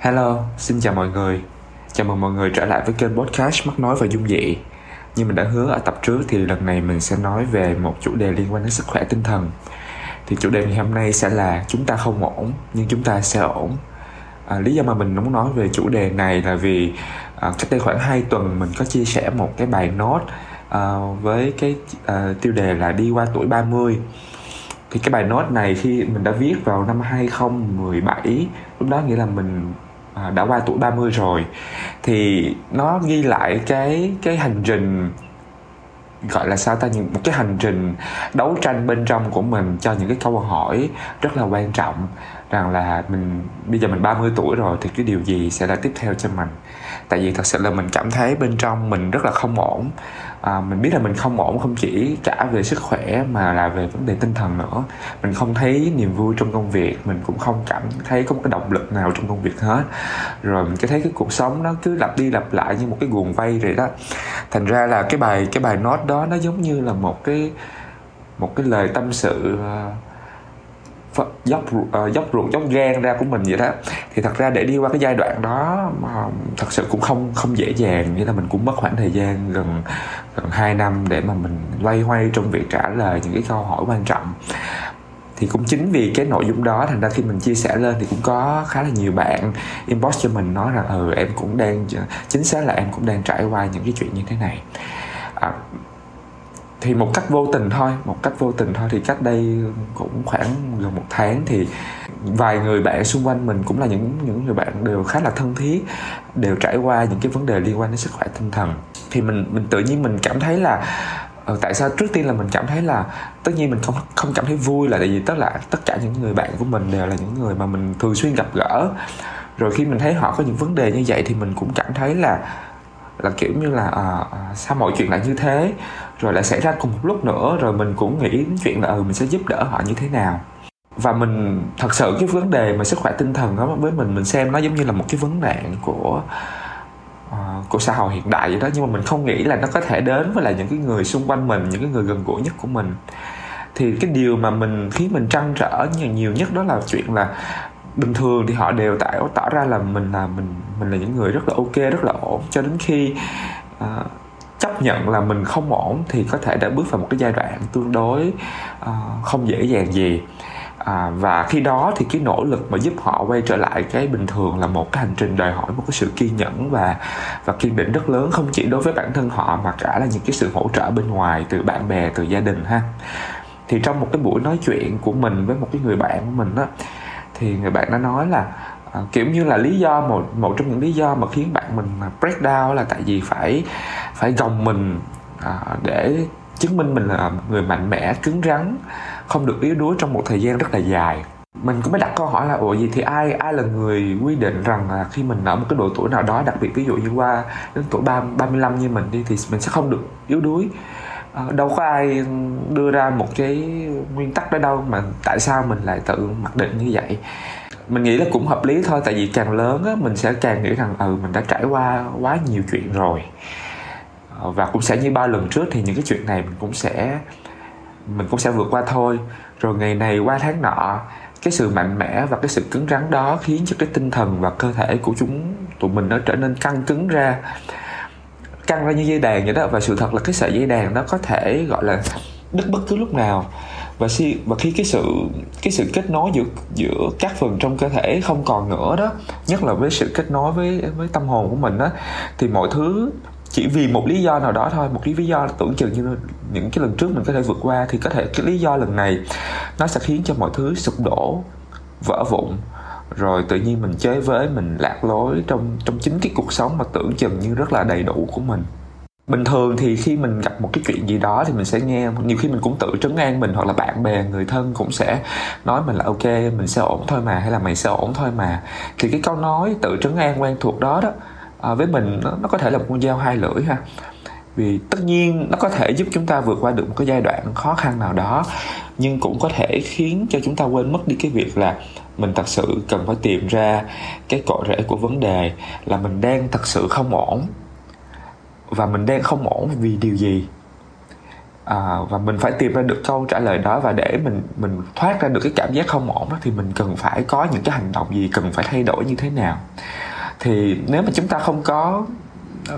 Hello, xin chào mọi người. Chào mừng mọi người trở lại với kênh podcast Mắc nói và dung dị. Như mình đã hứa ở tập trước thì lần này mình sẽ nói về một chủ đề liên quan đến sức khỏe tinh thần. Thì chủ đề ngày hôm nay sẽ là chúng ta không ổn nhưng chúng ta sẽ ổn. À, lý do mà mình muốn nói về chủ đề này là vì à, cách đây khoảng 2 tuần mình có chia sẻ một cái bài nốt à, với cái à, tiêu đề là đi qua tuổi 30 thì cái bài nốt này khi mình đã viết vào năm 2017 lúc đó nghĩa là mình à, đã qua tuổi 30 rồi thì nó ghi lại cái cái hành trình gọi là sao ta những một cái hành trình đấu tranh bên trong của mình cho những cái câu hỏi rất là quan trọng rằng là mình bây giờ mình 30 tuổi rồi thì cái điều gì sẽ là tiếp theo cho mình. Tại vì thật sự là mình cảm thấy bên trong mình rất là không ổn à, mình biết là mình không ổn không chỉ cả về sức khỏe mà là về vấn đề tinh thần nữa. Mình không thấy niềm vui trong công việc mình cũng không cảm thấy có một cái động lực nào trong công việc hết. Rồi mình cứ thấy cái cuộc sống nó cứ lặp đi lặp lại như một cái guồng vây vậy đó. Thành ra là cái bài cái bài nốt đó nó giống như là một cái một cái lời tâm sự uh, dốc uh, dốc ruột dốc gan ra của mình vậy đó. Thì thật ra để đi qua cái giai đoạn đó mà thật sự cũng không không dễ dàng như là mình cũng mất khoảng thời gian gần gần 2 năm để mà mình loay hoay trong việc trả lời những cái câu hỏi quan trọng. Thì cũng chính vì cái nội dung đó thành ra khi mình chia sẻ lên thì cũng có khá là nhiều bạn inbox cho mình nói rằng ừ em cũng đang chính xác là em cũng đang trải qua những cái chuyện như thế này. À, thì một cách vô tình thôi một cách vô tình thôi thì cách đây cũng khoảng gần một tháng thì vài người bạn xung quanh mình cũng là những những người bạn đều khá là thân thiết đều trải qua những cái vấn đề liên quan đến sức khỏe tinh thần. Thì mình mình tự nhiên mình cảm thấy là ờ, tại sao trước tiên là mình cảm thấy là tất nhiên mình không không cảm thấy vui là tại vì tất là tất cả những người bạn của mình đều là những người mà mình thường xuyên gặp gỡ. Rồi khi mình thấy họ có những vấn đề như vậy thì mình cũng cảm thấy là là kiểu như là à, sao mọi chuyện lại như thế? Rồi lại xảy ra cùng một lúc nữa rồi mình cũng nghĩ đến chuyện là ừ mình sẽ giúp đỡ họ như thế nào. Và mình thật sự cái vấn đề mà sức khỏe tinh thần đó với mình mình xem nó giống như là một cái vấn nạn của uh, của xã hội hiện đại vậy đó. Nhưng mà mình không nghĩ là nó có thể đến với lại những cái người xung quanh mình những cái người gần gũi nhất của mình. Thì cái điều mà mình khiến mình trăn trở nhiều, nhiều nhất đó là chuyện là bình thường thì họ đều tỏ tỏ ra là mình là mình mình là những người rất là ok rất là ổn. Cho đến khi uh, chấp nhận là mình không ổn thì có thể đã bước vào một cái giai đoạn tương đối uh, không dễ dàng gì. À, và khi đó thì cái nỗ lực mà giúp họ quay trở lại cái bình thường là một cái hành trình đòi hỏi một cái sự kiên nhẫn và và kiên định rất lớn không chỉ đối với bản thân họ mà cả là những cái sự hỗ trợ bên ngoài từ bạn bè từ gia đình ha. Thì trong một cái buổi nói chuyện của mình với một cái người bạn của mình đó thì người bạn đã nói là à, kiểu như là lý do một một trong những lý do mà khiến bạn mình break down là tại vì phải phải gồng mình à, để chứng minh mình là một người mạnh mẽ cứng rắn không được yếu đuối trong một thời gian rất là dài. Mình cũng mới đặt câu hỏi là ủa gì thì ai ai là người quy định rằng là khi mình ở một cái độ tuổi nào đó đặc biệt ví dụ như qua đến tuổi ba 35 như mình đi thì mình sẽ không được yếu đuối? Ờ, đâu có ai đưa ra một cái nguyên tắc đó đâu mà tại sao mình lại tự mặc định như vậy? Mình nghĩ là cũng hợp lý thôi, tại vì càng lớn á, mình sẽ càng nghĩ rằng ừ mình đã trải qua quá nhiều chuyện rồi. Ờ, và cũng sẽ như ba lần trước thì những cái chuyện này mình cũng sẽ, mình cũng sẽ vượt qua thôi. Rồi ngày này qua tháng nọ, cái sự mạnh mẽ và cái sự cứng rắn đó khiến cho cái tinh thần và cơ thể của chúng, tụi mình nó trở nên căng cứng ra, căng ra như dây đàn vậy đó. Và sự thật là cái sợi dây đàn nó có thể, gọi là, đứt bất cứ lúc nào và khi và khi cái sự cái sự kết nối giữa giữa các phần trong cơ thể không còn nữa đó, nhất là với sự kết nối với với tâm hồn của mình đó thì mọi thứ chỉ vì một lý do nào đó thôi, một cái lý do tưởng chừng như những cái lần trước mình có thể vượt qua, thì có thể cái lý do lần này nó sẽ khiến cho mọi thứ sụp đổ, vỡ vụn. Rồi tự nhiên mình chế với, mình lạc lối trong trong chính cái cuộc sống mà tưởng chừng như rất là đầy đủ của mình bình thường thì khi mình gặp một cái chuyện gì đó thì mình sẽ nghe nhiều khi mình cũng tự trấn an mình hoặc là bạn bè người thân cũng sẽ nói mình là ok mình sẽ ổn thôi mà hay là mày sẽ ổn thôi mà. Thì cái câu nói tự trấn an quen thuộc đó đó à, với mình nó, nó có thể là một con dao hai lưỡi ha. Vì tất nhiên nó có thể giúp chúng ta vượt qua được một cái giai đoạn khó khăn nào đó nhưng cũng có thể khiến cho chúng ta quên mất đi cái việc là mình thật sự cần phải tìm ra cái cội rễ của vấn đề là mình đang thật sự không ổn và mình đang không ổn vì điều gì? À, và mình phải tìm ra được câu trả lời đó và để mình mình thoát ra được cái cảm giác không ổn đó thì mình cần phải có những cái hành động gì cần phải thay đổi như thế nào? Thì nếu mà chúng ta không có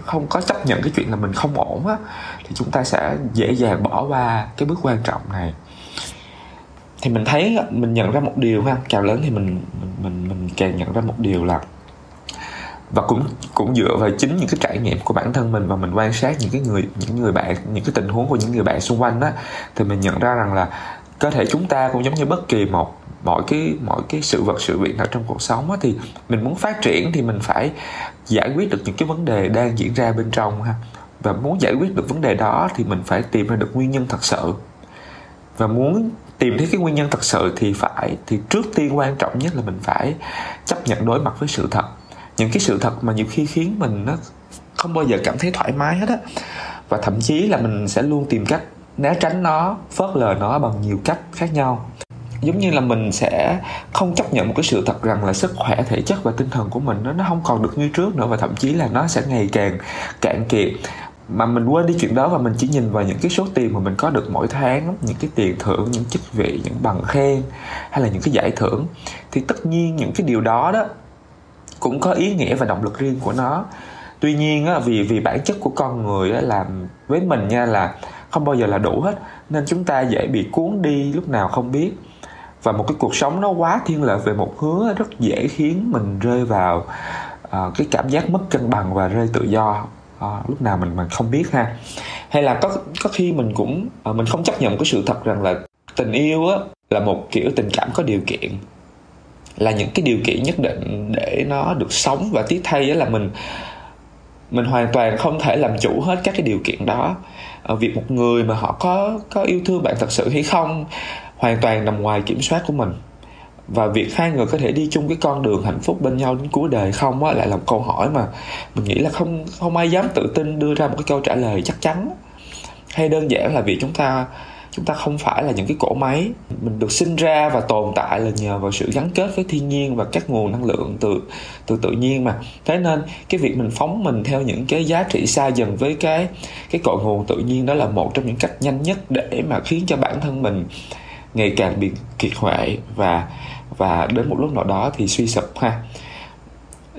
không có chấp nhận cái chuyện là mình không ổn á thì chúng ta sẽ dễ dàng bỏ qua cái bước quan trọng này. Thì mình thấy mình nhận ra một điều ha càng lớn thì mình mình mình, mình càng nhận ra một điều là và cũng cũng dựa vào chính những cái trải nghiệm của bản thân mình và mình quan sát những cái người những người bạn những cái tình huống của những người bạn xung quanh á thì mình nhận ra rằng là cơ thể chúng ta cũng giống như bất kỳ một mọi cái mọi cái sự vật sự việc nào trong cuộc sống á, thì mình muốn phát triển thì mình phải giải quyết được những cái vấn đề đang diễn ra bên trong ha. Và muốn giải quyết được vấn đề đó thì mình phải tìm ra được nguyên nhân thật sự. Và muốn tìm thấy cái nguyên nhân thật sự thì phải thì trước tiên quan trọng nhất là mình phải chấp nhận đối mặt với sự thật những cái sự thật mà nhiều khi khiến mình nó không bao giờ cảm thấy thoải mái hết á. Và thậm chí là mình sẽ luôn tìm cách né tránh nó, phớt lờ nó bằng nhiều cách khác nhau. Giống như là mình sẽ không chấp nhận một cái sự thật rằng là sức khỏe, thể chất và tinh thần của mình nó nó không còn được như trước nữa và thậm chí là nó sẽ ngày càng cạn kiệt. Mà mình quên đi chuyện đó và mình chỉ nhìn vào những cái số tiền mà mình có được mỗi tháng, những cái tiền thưởng, những chức vị, những bằng khen hay là những cái giải thưởng. Thì tất nhiên những cái điều đó đó cũng có ý nghĩa và động lực riêng của nó. Tuy nhiên á, vì vì bản chất của con người á, làm với mình nha là không bao giờ là đủ hết nên chúng ta dễ bị cuốn đi lúc nào không biết. Và một cái cuộc sống nó quá thiên lợi về một hướng rất dễ khiến mình rơi vào uh, cái cảm giác mất cân bằng và rơi tự do uh, lúc nào mình mà không biết ha. Hay là có có khi mình cũng uh, mình không chấp nhận cái sự thật rằng là tình yêu á là một kiểu tình cảm có điều kiện là những cái điều kiện nhất định để nó được sống. Và tiếc thay là mình mình hoàn toàn không thể làm chủ hết các cái điều kiện đó. Ờ, việc một người mà họ có có yêu thương bạn thật sự hay không, hoàn toàn nằm ngoài kiểm soát của mình. Và việc hai người có thể đi chung cái con đường hạnh phúc bên nhau đến cuối đời không á lại là một câu hỏi mà mình nghĩ là không không ai dám tự tin đưa ra một cái câu trả lời chắc chắn. Hay đơn giản là vì chúng ta chúng ta không phải là những cái cỗ máy. Mình được sinh ra và tồn tại là nhờ vào sự gắn kết với thiên nhiên và các nguồn năng lượng từ từ tự nhiên mà. Thế nên, cái việc mình phóng mình theo những cái giá trị xa dần với cái cái cội nguồn tự nhiên đó là một trong những cách nhanh nhất để mà khiến cho bản thân mình ngày càng bị kiệt huệ và và đến một lúc nào đó thì suy sụp ha.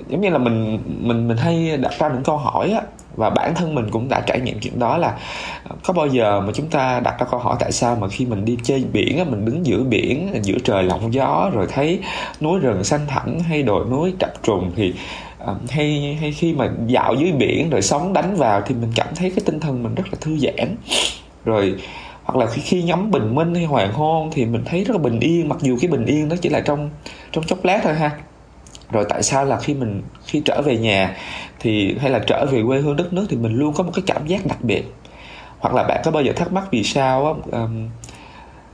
Giống như là mình mình mình hay đặt ra những câu hỏi á và bản thân mình cũng đã trải nghiệm chuyện đó là có bao giờ mà chúng ta đặt ra câu hỏi tại sao mà khi mình đi chơi biển mình đứng giữa biển giữa trời lộng gió rồi thấy núi rừng xanh thẳm hay đồi núi trập trùng thì ờ, hay hay khi mà dạo dưới biển rồi sóng đánh vào thì mình cảm thấy cái tinh thần mình rất là thư giãn. Rồi hoặc là khi, khi ngắm bình minh hay hoàng hôn thì mình thấy rất là bình yên mặc dù cái bình yên đó chỉ là trong trong chốc lát thôi ha rồi tại sao là khi mình khi trở về nhà thì hay là trở về quê hương đất nước thì mình luôn có một cái cảm giác đặc biệt? Hoặc là bạn có bao giờ thắc mắc vì sao á um,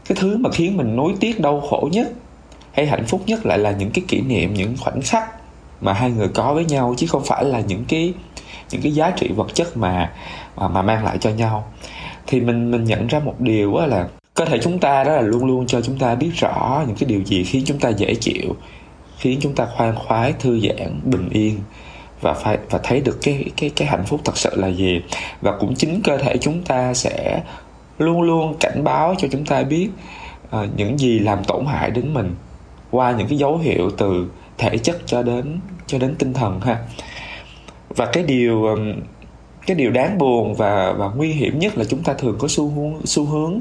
cái thứ mà khiến mình nối tiếc đau khổ nhất hay hạnh phúc nhất lại là những cái kỷ niệm những khoảnh khắc mà hai người có với nhau chứ không phải là những cái những cái giá trị vật chất mà mà, mà mang lại cho nhau? Thì mình mình nhận ra một điều là cơ thể chúng ta đó là luôn luôn cho chúng ta biết rõ những cái điều gì khiến chúng ta dễ chịu khiến chúng ta khoan khoái thư giãn bình yên và phải và thấy được cái cái cái hạnh phúc thật sự là gì. Và cũng chính cơ thể chúng ta sẽ luôn luôn cảnh báo cho chúng ta biết uh, những gì làm tổn hại đến mình qua những cái dấu hiệu từ thể chất cho đến cho đến tinh thần ha. Và cái điều um, cái điều đáng buồn và và nguy hiểm nhất là chúng ta thường có xu hướng xu hướng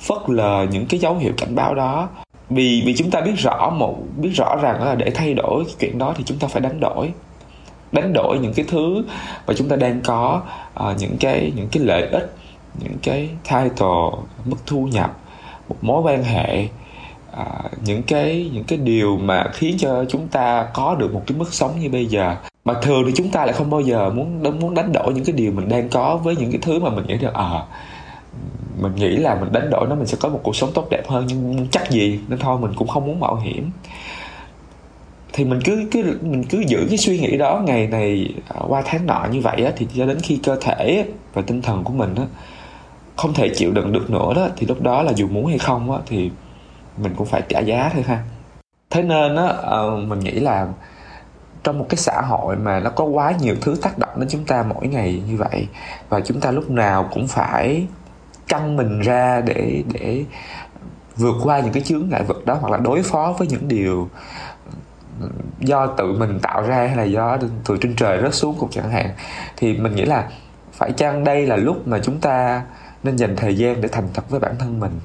phớt lờ những cái dấu hiệu cảnh báo đó vì vì chúng ta biết rõ một biết rõ rằng là để thay đổi cái chuyện đó thì chúng ta phải đánh đổi. Đánh đổi những cái thứ mà chúng ta đang có uh, những cái những cái lợi ích những cái title mức thu nhập một mối quan hệ uh, những cái những cái điều mà khiến cho chúng ta có được một cái mức sống như bây giờ. Mà thường thì chúng ta lại không bao giờ muốn muốn đánh đổi những cái điều mình đang có với những cái thứ mà mình nghĩ được à mình nghĩ là mình đánh đổi nó mình sẽ có một cuộc sống tốt đẹp hơn, nhưng chắc gì nên thôi, mình cũng không muốn mạo hiểm. Thì mình cứ cứ, mình cứ giữ cái suy nghĩ đó, ngày này à, qua tháng nọ như vậy á, thì cho đến khi cơ thể và tinh thần của mình á, không thể chịu đựng được nữa đó, thì lúc đó là dù muốn hay không á, thì mình cũng phải trả giá thôi ha. Thế nên á ờ, mình nghĩ là trong một cái xã hội mà nó có quá nhiều thứ tác động đến chúng ta mỗi ngày như vậy, và chúng ta lúc nào cũng phải căng mình ra để để vượt qua những cái chướng ngại vật đó, hoặc là đối phó với những điều do tự mình tạo ra hay là do từ trên trời rớt xuống cũng chẳng hạn. Thì mình nghĩ là phải chăng đây là lúc mà chúng ta nên dành thời gian để thành thật với bản thân mình?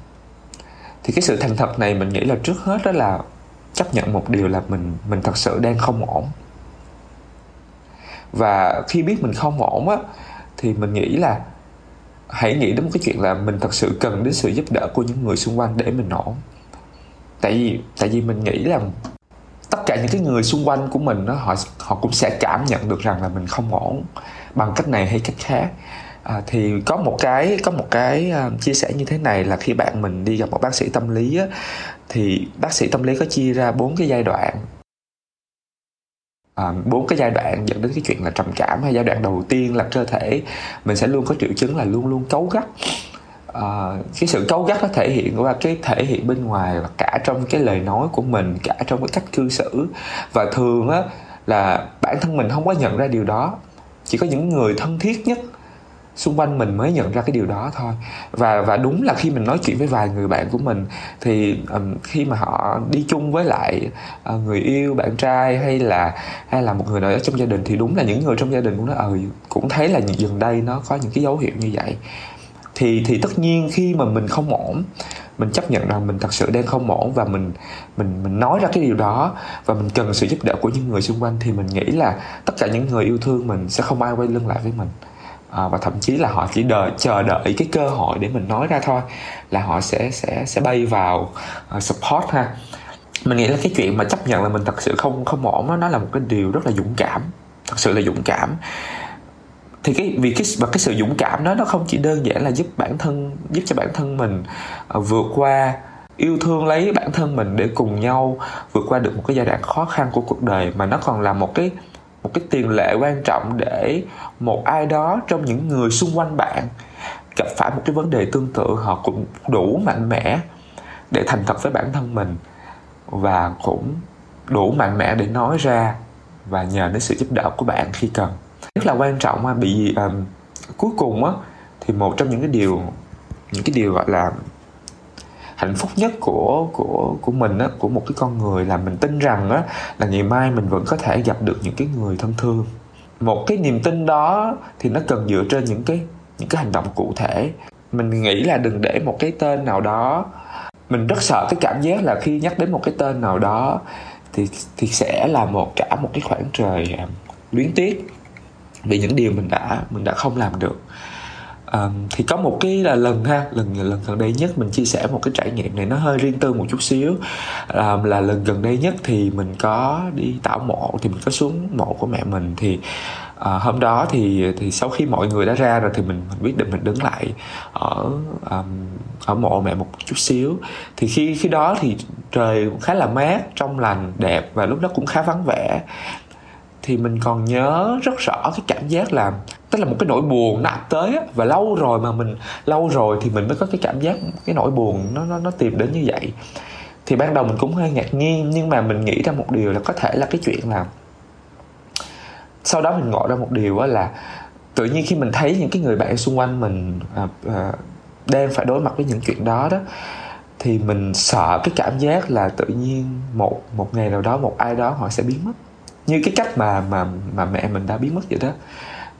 Thì cái sự thành thật này mình nghĩ là trước hết đó là chấp nhận một điều là mình mình thật sự đang không ổn. Và khi biết mình không ổn á, thì mình nghĩ là hãy nghĩ đến một cái chuyện là mình thật sự cần đến sự giúp đỡ của những người xung quanh để mình ổn tại vì tại vì mình nghĩ là tất cả những cái người xung quanh của mình đó họ họ cũng sẽ cảm nhận được rằng là mình không ổn. Bằng cách này hay cách khác. À, thì có một cái có một cái uh, chia sẻ như thế này là khi bạn mình đi gặp một bác sĩ tâm lý á, thì bác sĩ tâm lý có chia ra bốn cái giai đoạn. À, bốn cái giai đoạn dẫn đến cái chuyện là trầm cảm hay giai đoạn đầu tiên là cơ thể mình sẽ luôn có triệu chứng là luôn luôn cấu gắt. À, cái sự cấu gắt nó thể hiện qua cái thể hiện bên ngoài và cả trong cái lời nói của mình cả trong cái cách cư xử. Và thường á là bản thân mình không có nhận ra điều đó. Chỉ có những người thân thiết nhất xung quanh mình mới nhận ra cái điều đó thôi. Và và đúng là khi mình nói chuyện với vài người bạn của mình thì um, khi mà họ đi chung với lại uh, người yêu bạn trai hay là hay là một người nào đó trong gia đình thì đúng là những người trong gia đình cũng nói ờ cũng thấy là gần đây nó có những cái dấu hiệu như vậy. Thì thì tất nhiên khi mà mình không ổn mình chấp nhận rằng mình thật sự đang không ổn và mình mình mình nói ra cái điều đó và mình cần sự giúp đỡ của những người xung quanh thì mình nghĩ là tất cả những người yêu thương mình sẽ không ai quay lưng lại với mình à, và thậm chí là họ chỉ đợi chờ đợi cái cơ hội để mình nói ra thôi là họ sẽ sẽ sẽ bay vào uh, support ha. Mình nghĩ là cái chuyện mà chấp nhận là mình thật sự không không ổn đó, nó là một cái điều rất là dũng cảm thật sự là dũng cảm. Thì cái vì cái và cái sự dũng cảm đó nó không chỉ đơn giản là giúp bản thân giúp cho bản thân mình uh, vượt qua yêu thương lấy bản thân mình để cùng nhau vượt qua được một cái giai đoạn khó khăn của cuộc đời mà nó còn là một cái một cái tiền lệ quan trọng để một ai đó trong những người xung quanh bạn gặp phải một cái vấn đề tương tự họ cũng đủ mạnh mẽ để thành thật với bản thân mình và cũng đủ mạnh mẽ để nói ra và nhờ đến sự giúp đỡ của bạn khi cần. Rất là quan trọng bị um, ờ, cuối cùng á thì một trong những cái điều những cái điều gọi là hạnh phúc nhất của của của mình á, của một cái con người là mình tin rằng á, là ngày mai mình vẫn có thể gặp được những cái người thân thương. Một cái niềm tin đó thì nó cần dựa trên những cái những cái hành động cụ thể. Mình nghĩ là đừng để một cái tên nào đó, mình rất sợ cái cảm giác là khi nhắc đến một cái tên nào đó thì thì sẽ là một, cả một cái khoảng trời à, luyến tiếc vì những điều mình đã mình đã không làm được um, thì có một cái là lần ha lần lần gần đây nhất mình chia sẻ một cái trải nghiệm này nó hơi riêng tư một chút xíu. Um, là lần gần đây nhất thì mình có đi tảo mộ thì mình có xuống mộ của mẹ mình thì uh, hôm đó thì thì sau khi mọi người đã ra rồi thì mình mình quyết định mình đứng lại ở um, ở mộ mẹ một chút xíu. Thì khi khi đó thì trời khá là mát trong lành đẹp và lúc đó cũng khá vắng vẻ thì mình còn nhớ rất rõ cái cảm giác là tức là một cái nỗi buồn nó ập tới á, và lâu rồi mà mình lâu rồi thì mình mới có cái cảm giác cái nỗi buồn nó nó nó tìm đến như vậy. Thì ban đầu mình cũng hơi ngạc nhiên nhưng mà mình nghĩ ra một điều là có thể là cái chuyện là sau đó mình ngộ ra một điều là tự nhiên khi mình thấy những cái người bạn xung quanh mình à, à, đang phải đối mặt với những chuyện đó đó thì mình sợ cái cảm giác là tự nhiên một một ngày nào đó một ai đó họ sẽ biến mất như cái cách mà mà mà mẹ mình đã biến mất vậy đó.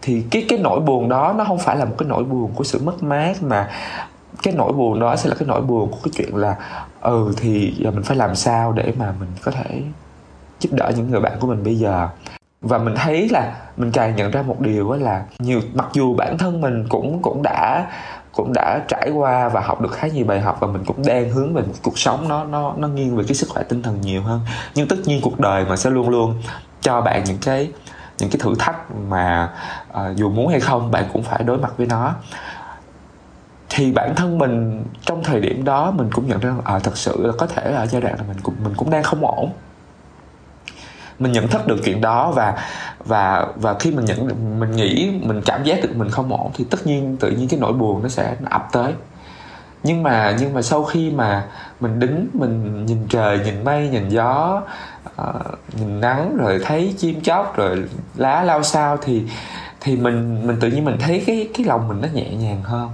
Thì cái cái nỗi buồn đó nó không phải là một cái nỗi buồn của sự mất mát mà cái nỗi buồn đó sẽ là cái nỗi buồn của cái chuyện là ừ thì giờ mình phải làm sao để mà mình có thể giúp đỡ những người bạn của mình bây giờ? Và mình thấy là mình càng nhận ra một điều là nhiều, mặc dù bản thân mình cũng cũng đã cũng đã trải qua và học được khá nhiều bài học và mình cũng đang hướng về một cuộc sống nó nó nó nghiêng về cái sức khỏe tinh thần nhiều hơn. Nhưng tất nhiên cuộc đời mà sẽ luôn luôn cho bạn những cái những cái thử thách mà uh, dù muốn hay không bạn cũng phải đối mặt với nó. Thì bản thân mình trong thời điểm đó mình cũng nhận ra à, thật sự là có thể là ở giai đoạn là mình cũng mình cũng đang không ổn. Mình nhận thức được chuyện đó và và và khi mình nhận mình nghĩ mình cảm giác được mình không ổn thì tất nhiên tự nhiên cái nỗi buồn nó sẽ ập tới. Nhưng mà nhưng mà sau khi mà mình đứng mình nhìn trời nhìn mây nhìn gió uh, nhìn nắng rồi thấy chim chóc rồi lá lao sao thì thì mình mình tự nhiên mình thấy cái cái lòng mình nó nhẹ nhàng hơn.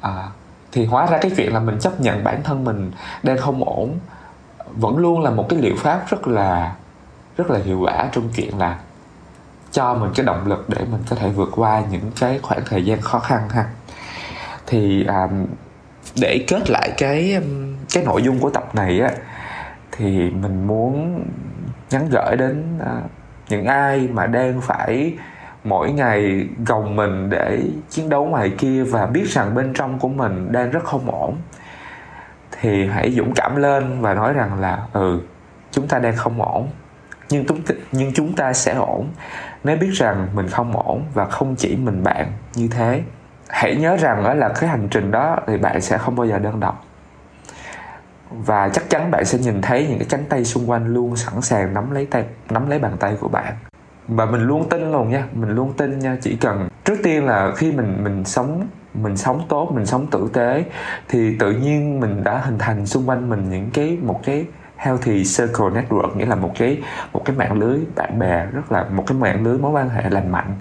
À, thì hóa ra cái chuyện là mình chấp nhận bản thân mình đang không ổn vẫn luôn là một cái liệu pháp rất là rất là hiệu quả trong chuyện là cho mình cái động lực để mình có thể vượt qua những cái khoảng thời gian khó khăn ha. Thì à, để kết lại cái cái nội dung của tập này á thì mình muốn nhắn gửi đến uh, những ai mà đang phải mỗi ngày gồng mình để chiến đấu ngoài kia và biết rằng bên trong của mình đang rất không ổn thì hãy dũng cảm lên và nói rằng là ừ chúng ta đang không ổn nhưng chúng nhưng chúng ta sẽ ổn. Nếu biết rằng mình không ổn và không chỉ mình bạn như thế hãy nhớ rằng đó là cái hành trình đó thì bạn sẽ không bao giờ đơn độc và chắc chắn bạn sẽ nhìn thấy những cái cánh tay xung quanh luôn sẵn sàng nắm lấy tay nắm lấy bàn tay của bạn. Và mình luôn tin luôn nha mình luôn tin nha chỉ cần trước tiên là khi mình mình sống mình sống tốt mình sống tử tế thì tự nhiên mình đã hình thành xung quanh mình những cái một cái healthy circle network nghĩa là một cái một cái mạng lưới bạn bè rất là một cái mạng lưới mối quan hệ lành mạnh.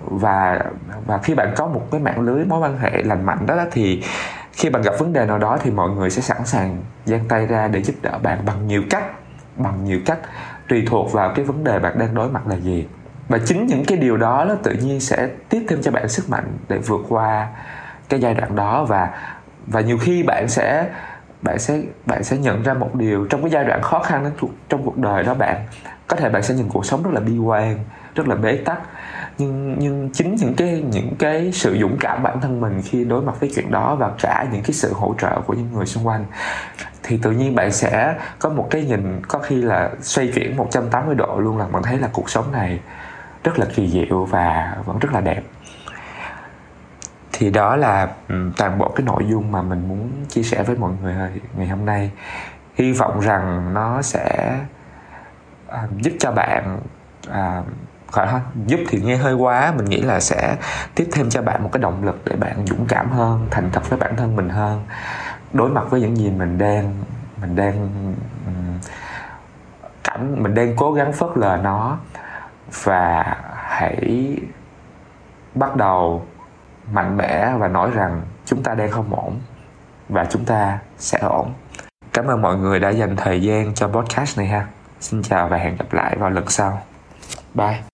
Và và khi bạn có một cái mạng lưới mối quan hệ lành mạnh đó, đó thì khi bạn gặp vấn đề nào đó thì mọi người sẽ sẵn sàng giang tay ra để giúp đỡ bạn bằng nhiều cách, bằng nhiều cách, tùy thuộc vào cái vấn đề bạn đang đối mặt là gì. Và chính những cái điều đó nó tự nhiên sẽ tiếp thêm cho bạn sức mạnh để vượt qua cái giai đoạn đó và và nhiều khi bạn sẽ bạn sẽ bạn sẽ nhận ra một điều trong cái giai đoạn khó khăn trong cuộc đời đó bạn có thể bạn sẽ nhìn cuộc sống rất là bi quan, rất là bế tắc. Nhưng nhưng chính những cái những cái sự dũng cảm bản thân mình khi đối mặt với chuyện đó và cả những cái sự hỗ trợ của những người xung quanh, thì tự nhiên bạn sẽ có một cái nhìn, có khi là xoay chuyển 180 độ luôn là bạn thấy là cuộc sống này rất là kỳ diệu và vẫn rất là đẹp. Thì đó là toàn bộ cái nội dung mà mình muốn chia sẻ với mọi người ngày hôm nay. Hy vọng rằng nó sẽ à, giúp cho bạn à, gọi là giúp thì nghe hơi quá mình nghĩ là sẽ tiếp thêm cho bạn một cái động lực để bạn dũng cảm hơn thành thật với bản thân mình hơn. Đối mặt với những gì mình đang mình đang cảm mình đang cố gắng phớt lờ nó. Và hãy bắt đầu mạnh mẽ và nói rằng chúng ta đang không ổn và chúng ta sẽ ổn. Cảm ơn mọi người đã dành thời gian cho podcast này ha xin chào và hẹn gặp lại vào lần sau. Bye.